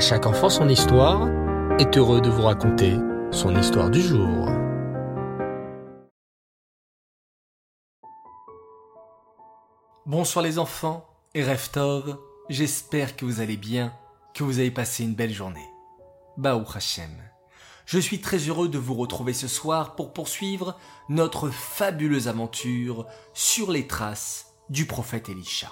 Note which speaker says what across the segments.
Speaker 1: Chaque enfant son histoire est heureux de vous raconter son histoire du jour.
Speaker 2: Bonsoir les enfants et Reftov, j'espère que vous allez bien, que vous avez passé une belle journée. Baou Hashem. Je suis très heureux de vous retrouver ce soir pour poursuivre notre fabuleuse aventure sur les traces du prophète Elisha.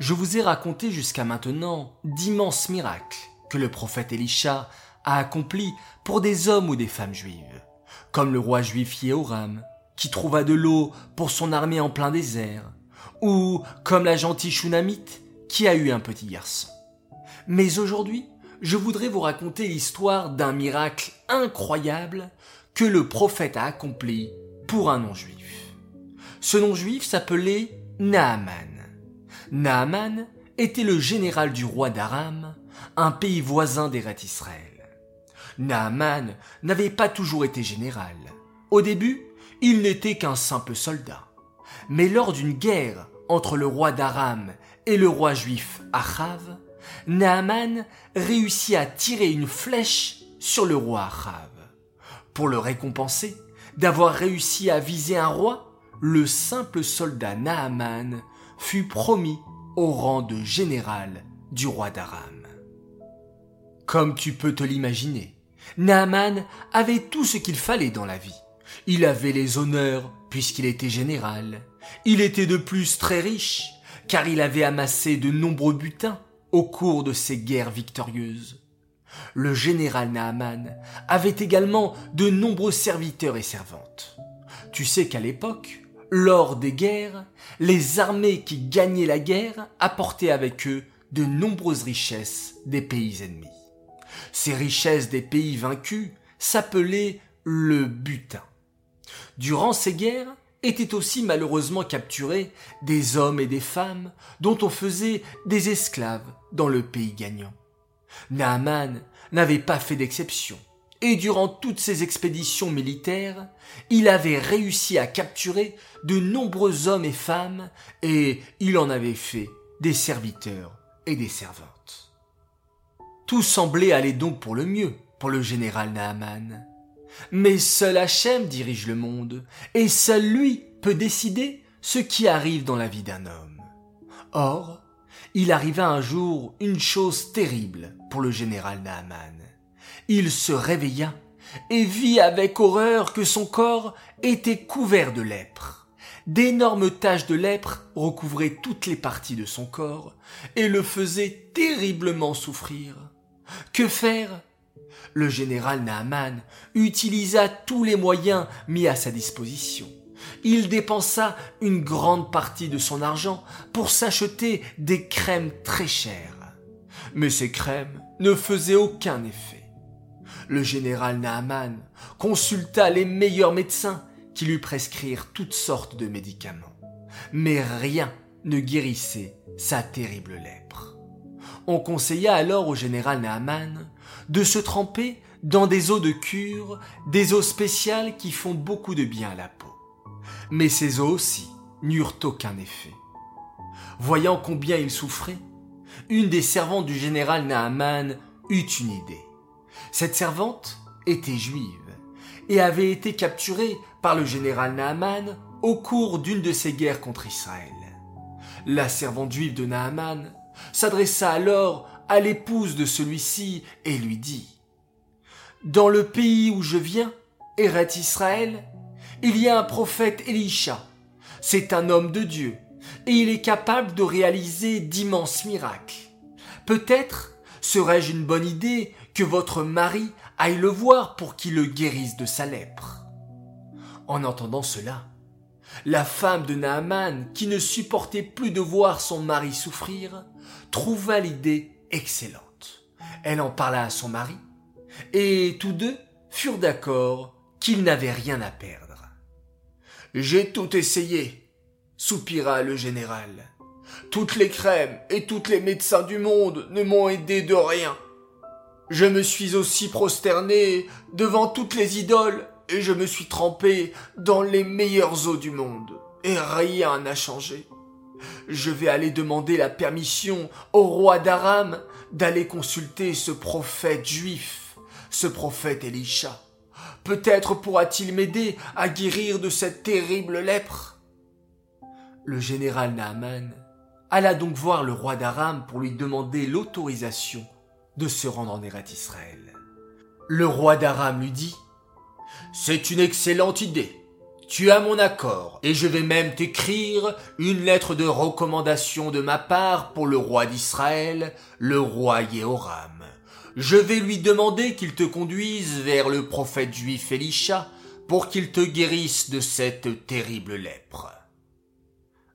Speaker 2: Je vous ai raconté jusqu'à maintenant d'immenses miracles que le prophète Elisha a accomplis pour des hommes ou des femmes juives, comme le roi juif Yehoram, qui trouva de l'eau pour son armée en plein désert, ou comme la gentille Shunamite, qui a eu un petit garçon. Mais aujourd'hui, je voudrais vous raconter l'histoire d'un miracle incroyable que le prophète a accompli pour un non-juif. Ce non-juif s'appelait Naaman. Naaman était le général du roi d'Aram, un pays voisin d'Eret Israël. Naaman n'avait pas toujours été général. Au début, il n'était qu'un simple soldat. Mais lors d'une guerre entre le roi d'Aram et le roi juif Achav, Naaman réussit à tirer une flèche sur le roi Achav. Pour le récompenser d'avoir réussi à viser un roi, le simple soldat Naaman fut promis au rang de général du roi d'Aram. Comme tu peux te l'imaginer, Naaman avait tout ce qu'il fallait dans la vie. Il avait les honneurs puisqu'il était général. Il était de plus très riche car il avait amassé de nombreux butins au cours de ses guerres victorieuses. Le général Naaman avait également de nombreux serviteurs et servantes. Tu sais qu'à l'époque, lors des guerres, les armées qui gagnaient la guerre apportaient avec eux de nombreuses richesses des pays ennemis. Ces richesses des pays vaincus s'appelaient le butin. Durant ces guerres étaient aussi malheureusement capturés des hommes et des femmes dont on faisait des esclaves dans le pays gagnant. Naaman n'avait pas fait d'exception et durant toutes ses expéditions militaires, il avait réussi à capturer de nombreux hommes et femmes, et il en avait fait des serviteurs et des servantes. Tout semblait aller donc pour le mieux pour le général Naaman. Mais seul Hachem dirige le monde, et seul lui peut décider ce qui arrive dans la vie d'un homme. Or, il arriva un jour une chose terrible pour le général Naaman il se réveilla et vit avec horreur que son corps était couvert de lèpre. D'énormes taches de lèpre recouvraient toutes les parties de son corps et le faisaient terriblement souffrir. Que faire? Le général Naaman utilisa tous les moyens mis à sa disposition. Il dépensa une grande partie de son argent pour s'acheter des crèmes très chères. Mais ces crèmes ne faisaient aucun effet le général Naaman consulta les meilleurs médecins qui lui prescririrent toutes sortes de médicaments. Mais rien ne guérissait sa terrible lèpre. On conseilla alors au général Naaman de se tremper dans des eaux de cure, des eaux spéciales qui font beaucoup de bien à la peau. Mais ces eaux aussi n'eurent aucun effet. Voyant combien il souffrait, une des servantes du général Naaman eut une idée. Cette servante était juive et avait été capturée par le général Naaman au cours d'une de ses guerres contre Israël. La servante juive de Naaman s'adressa alors à l'épouse de celui-ci et lui dit Dans le pays où je viens, Eret Israël, il y a un prophète Elisha. C'est un homme de Dieu et il est capable de réaliser d'immenses miracles. Peut-être serais-je une bonne idée que votre mari aille le voir pour qu'il le guérisse de sa lèpre. En entendant cela, la femme de Naaman, qui ne supportait plus de voir son mari souffrir, trouva l'idée excellente. Elle en parla à son mari, et tous deux furent d'accord qu'ils n'avaient rien à perdre. J'ai tout essayé, soupira le général. Toutes les crèmes et tous les médecins du monde ne m'ont aidé de rien. Je me suis aussi prosterné devant toutes les idoles et je me suis trempé dans les meilleures eaux du monde. Et rien n'a changé. Je vais aller demander la permission au roi d'Aram d'aller consulter ce prophète juif, ce prophète Elisha. Peut-être pourra-t-il m'aider à guérir de cette terrible lèpre. Le général Naaman alla donc voir le roi d'Aram pour lui demander l'autorisation de se rendre en Eretz Israël. Le roi d'Aram lui dit C'est une excellente idée. Tu as mon accord, et je vais même t'écrire une lettre de recommandation de ma part pour le roi d'Israël, le roi Yehoram. Je vais lui demander qu'il te conduise vers le prophète juif Elisha pour qu'il te guérisse de cette terrible lèpre.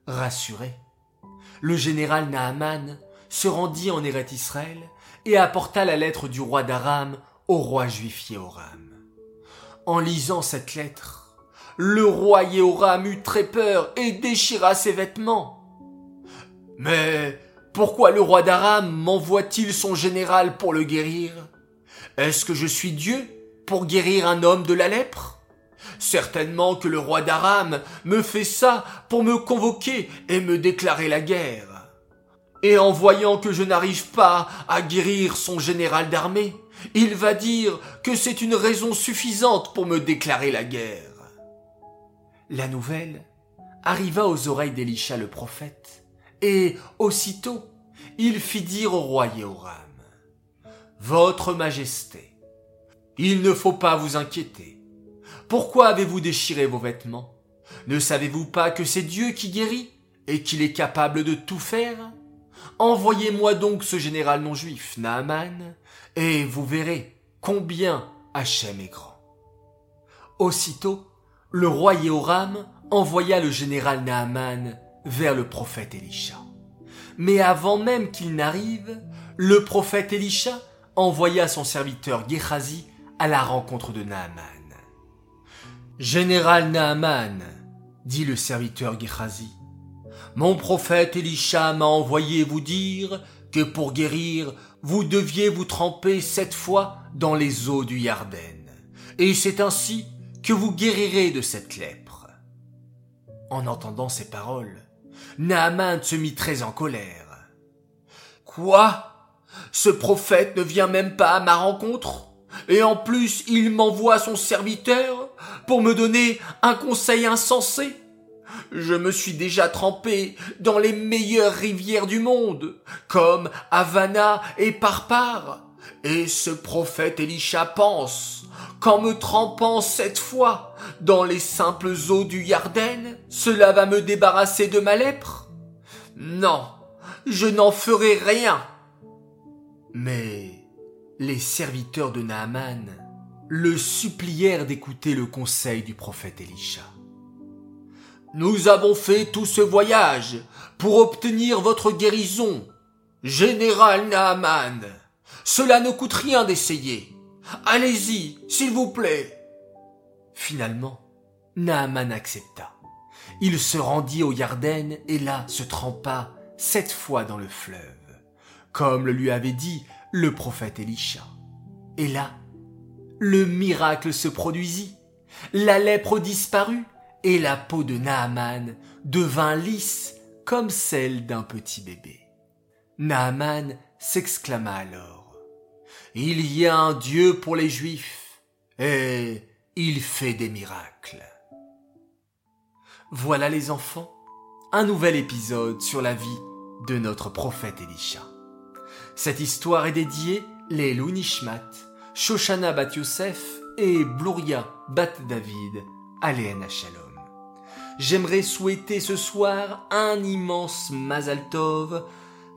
Speaker 2: Rassuré, le général Naaman se rendit en Eret Israël et apporta la lettre du roi d'Aram au roi juif Yehoram. En lisant cette lettre, le roi Yehoram eut très peur et déchira ses vêtements. Mais pourquoi le roi d'Aram m'envoie-t-il son général pour le guérir? Est-ce que je suis Dieu pour guérir un homme de la lèpre? Certainement que le roi d'Aram me fait ça pour me convoquer et me déclarer la guerre. Et en voyant que je n'arrive pas à guérir son général d'armée, il va dire que c'est une raison suffisante pour me déclarer la guerre. La nouvelle arriva aux oreilles d'Elisha le prophète, et aussitôt il fit dire au roi Yehoram, Votre Majesté, il ne faut pas vous inquiéter. Pourquoi avez-vous déchiré vos vêtements? Ne savez-vous pas que c'est Dieu qui guérit et qu'il est capable de tout faire? Envoyez-moi donc ce général non juif, Naaman, et vous verrez combien Hachem est grand. Aussitôt, le roi Yehoram envoya le général Naaman vers le prophète Elisha. Mais avant même qu'il n'arrive, le prophète Elisha envoya son serviteur Gehazi à la rencontre de Naaman. Général Naaman, dit le serviteur Gehazi, mon prophète Elisha m'a envoyé vous dire que pour guérir, vous deviez vous tremper sept fois dans les eaux du Yarden. Et c'est ainsi que vous guérirez de cette lèpre. En entendant ces paroles, Naaman se mit très en colère. Quoi? Ce prophète ne vient même pas à ma rencontre? Et en plus, il m'envoie son serviteur pour me donner un conseil insensé? Je me suis déjà trempé dans les meilleures rivières du monde, comme Havana et Parpar. Et ce prophète Elisha pense qu'en me trempant cette fois dans les simples eaux du Yarden, cela va me débarrasser de ma lèpre Non, je n'en ferai rien. Mais les serviteurs de Naaman le supplièrent d'écouter le conseil du prophète Elisha. Nous avons fait tout ce voyage pour obtenir votre guérison, général Naaman. Cela ne coûte rien d'essayer. Allez-y, s'il vous plaît. Finalement, Naaman accepta. Il se rendit au Yarden et là se trempa sept fois dans le fleuve, comme le lui avait dit le prophète Elisha. Et là, le miracle se produisit. La lèpre disparut et la peau de Naaman devint lisse comme celle d'un petit bébé. Naaman s'exclama alors. Il y a un Dieu pour les Juifs, et il fait des miracles. Voilà les enfants, un nouvel épisode sur la vie de notre prophète Elisha. Cette histoire est dédiée les Nishmat, Shoshana Bat Yosef et Bluria Bat David, Aléana Shalom j'aimerais souhaiter ce soir un immense Mazal Tov,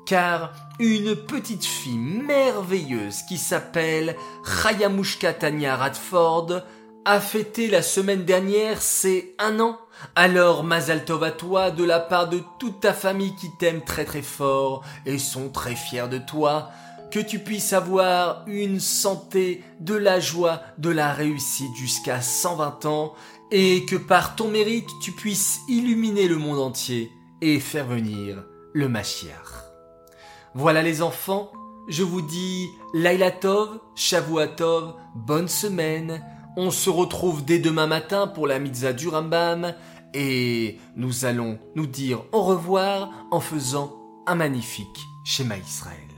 Speaker 2: car une petite fille merveilleuse qui s'appelle Chayamushka Tanya Radford a fêté la semaine dernière ses un an. Alors Mazal Tov à toi de la part de toute ta famille qui t'aime très très fort et sont très fiers de toi, que tu puisses avoir une santé, de la joie, de la réussite jusqu'à 120 ans et que par ton mérite tu puisses illuminer le monde entier et faire venir le Mashiach. Voilà les enfants, je vous dis Laila Tov, Shavuatov, bonne semaine. On se retrouve dès demain matin pour la mitzvah du Rambam Et nous allons nous dire au revoir en faisant un magnifique schéma Israël.